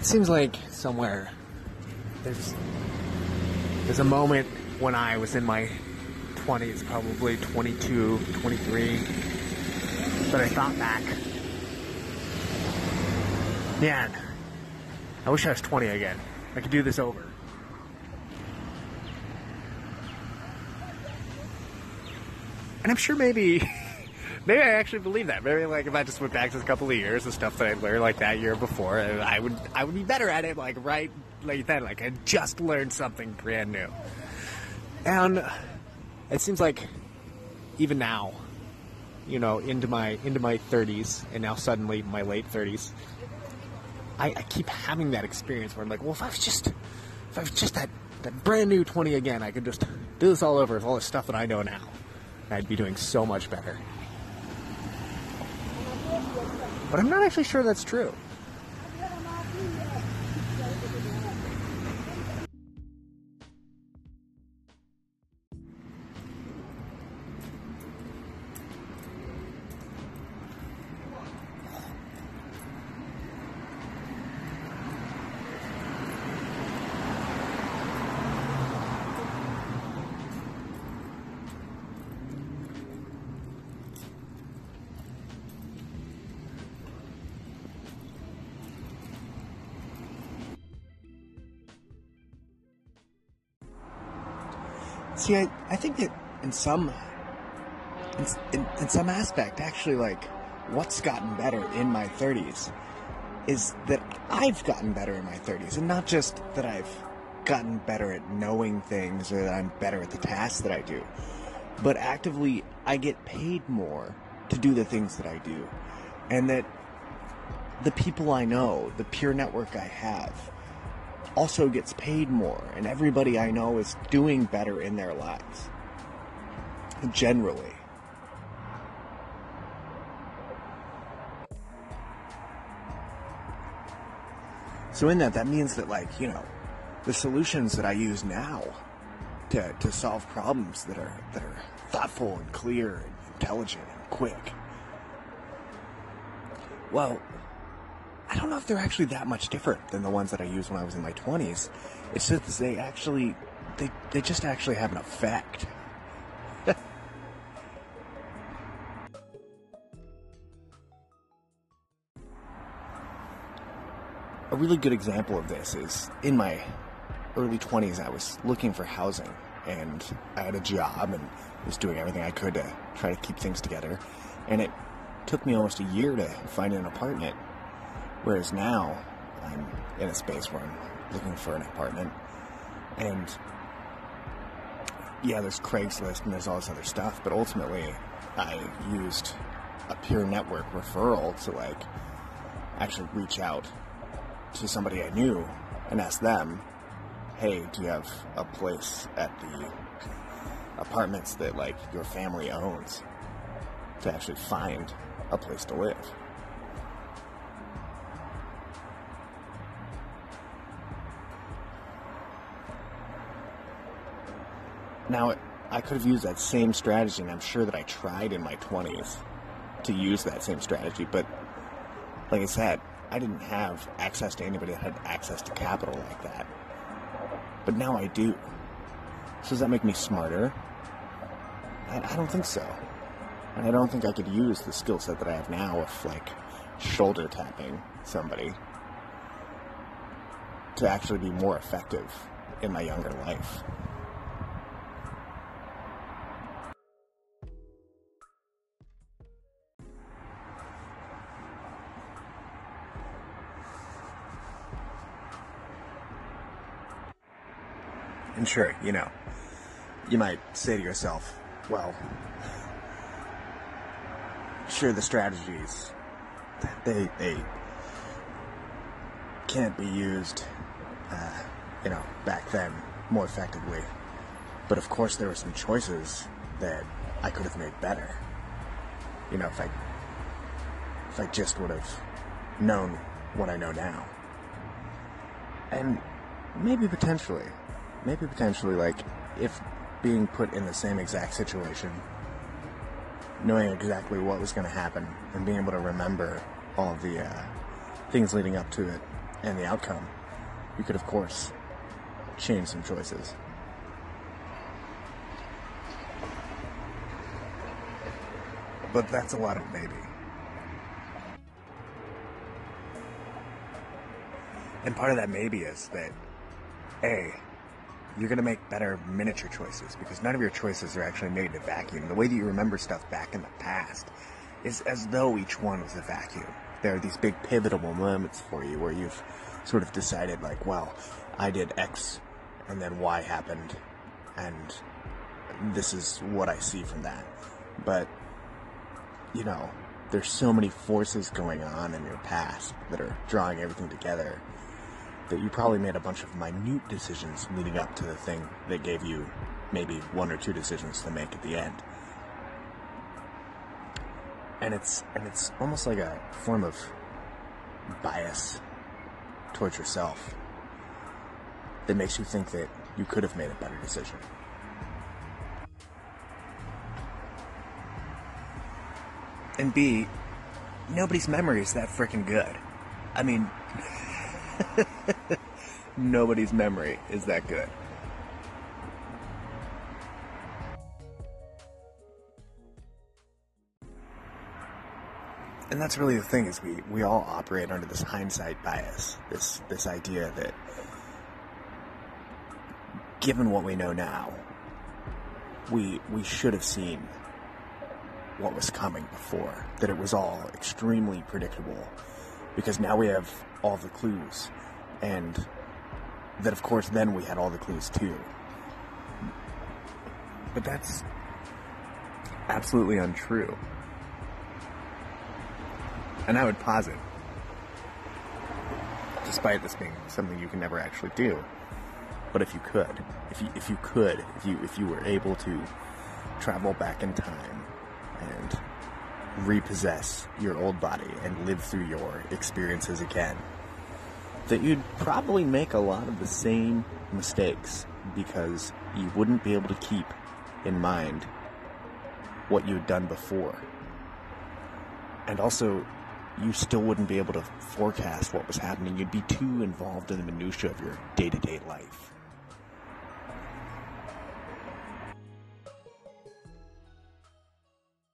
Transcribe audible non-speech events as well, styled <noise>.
It seems like somewhere there's there's a moment when I was in my 20s, probably 22, 23, but I thought back. Man, I wish I was 20 again. I could do this over. And I'm sure maybe, <laughs> maybe I actually believe that. Maybe like if I just went back to a couple of years, the stuff that I learned like that year before, I would, I would be better at it. Like right, like that. Like I just learned something brand new. And it seems like even now, you know, into my into my 30s, and now suddenly my late 30s, I, I keep having that experience where I'm like, well, if I was just, if I was just that that brand new 20 again, I could just do this all over with all the stuff that I know now. I'd be doing so much better. But I'm not actually sure that's true. See, I, I think that in some in, in, in some aspect, actually, like what's gotten better in my 30s is that I've gotten better in my 30s, and not just that I've gotten better at knowing things or that I'm better at the tasks that I do, but actively I get paid more to do the things that I do, and that the people I know, the peer network I have, also gets paid more, and everybody I know is doing better in their lives. Generally. So, in that, that means that, like, you know, the solutions that I use now to, to solve problems that are, that are thoughtful and clear and intelligent and quick, well, don't know if they're actually that much different than the ones that I used when I was in my 20s. It's just they actually, they, they just actually have an effect. <laughs> a really good example of this is in my early 20s, I was looking for housing and I had a job and was doing everything I could to try to keep things together. And it took me almost a year to find an apartment. Whereas now, I'm in a space where I'm looking for an apartment. And yeah, there's Craigslist and there's all this other stuff, but ultimately, I used a peer network referral to like actually reach out to somebody I knew and ask them, hey, do you have a place at the apartments that like your family owns to actually find a place to live? Now, I could have used that same strategy, and I'm sure that I tried in my 20s to use that same strategy, but like I said, I didn't have access to anybody that had access to capital like that. But now I do. So does that make me smarter? I, I don't think so. And I don't think I could use the skill set that I have now of like shoulder tapping somebody to actually be more effective in my younger life. And sure, you know, you might say to yourself, well, sure, the strategies, they, they can't be used, uh, you know, back then more effectively. But of course, there were some choices that I could have made better. You know, if I, if I just would have known what I know now. And maybe potentially, maybe potentially like if being put in the same exact situation, knowing exactly what was going to happen and being able to remember all of the uh, things leading up to it and the outcome, you could, of course, change some choices. But that's a lot of maybe. And part of that maybe is that, A, you're going to make better miniature choices because none of your choices are actually made in a vacuum. The way that you remember stuff back in the past is as though each one was a vacuum. There are these big pivotal moments for you where you've sort of decided, like, well, I did X and then Y happened, and this is what I see from that. But, you know, there's so many forces going on in your past that are drawing everything together that you probably made a bunch of minute decisions leading up to the thing that gave you maybe one or two decisions to make at the end. And it's and it's almost like a form of bias towards yourself that makes you think that you could have made a better decision. And B, nobody's memory is that freaking good. I mean, <laughs> nobody's memory is that good. And that's really the thing is we, we all operate under this hindsight bias, this this idea that given what we know now, we we should have seen what was coming before, that it was all extremely predictable because now we have all the clues and that of course then we had all the clues too. But that's absolutely untrue. And I would posit, despite this being something you can never actually do, but if you could, if you if you could, if you if you were able to travel back in time and repossess your old body and live through your experiences again, that you'd probably make a lot of the same mistakes because you wouldn't be able to keep in mind what you'd done before. And also, you still wouldn't be able to forecast what was happening. You'd be too involved in the minutiae of your day to day life.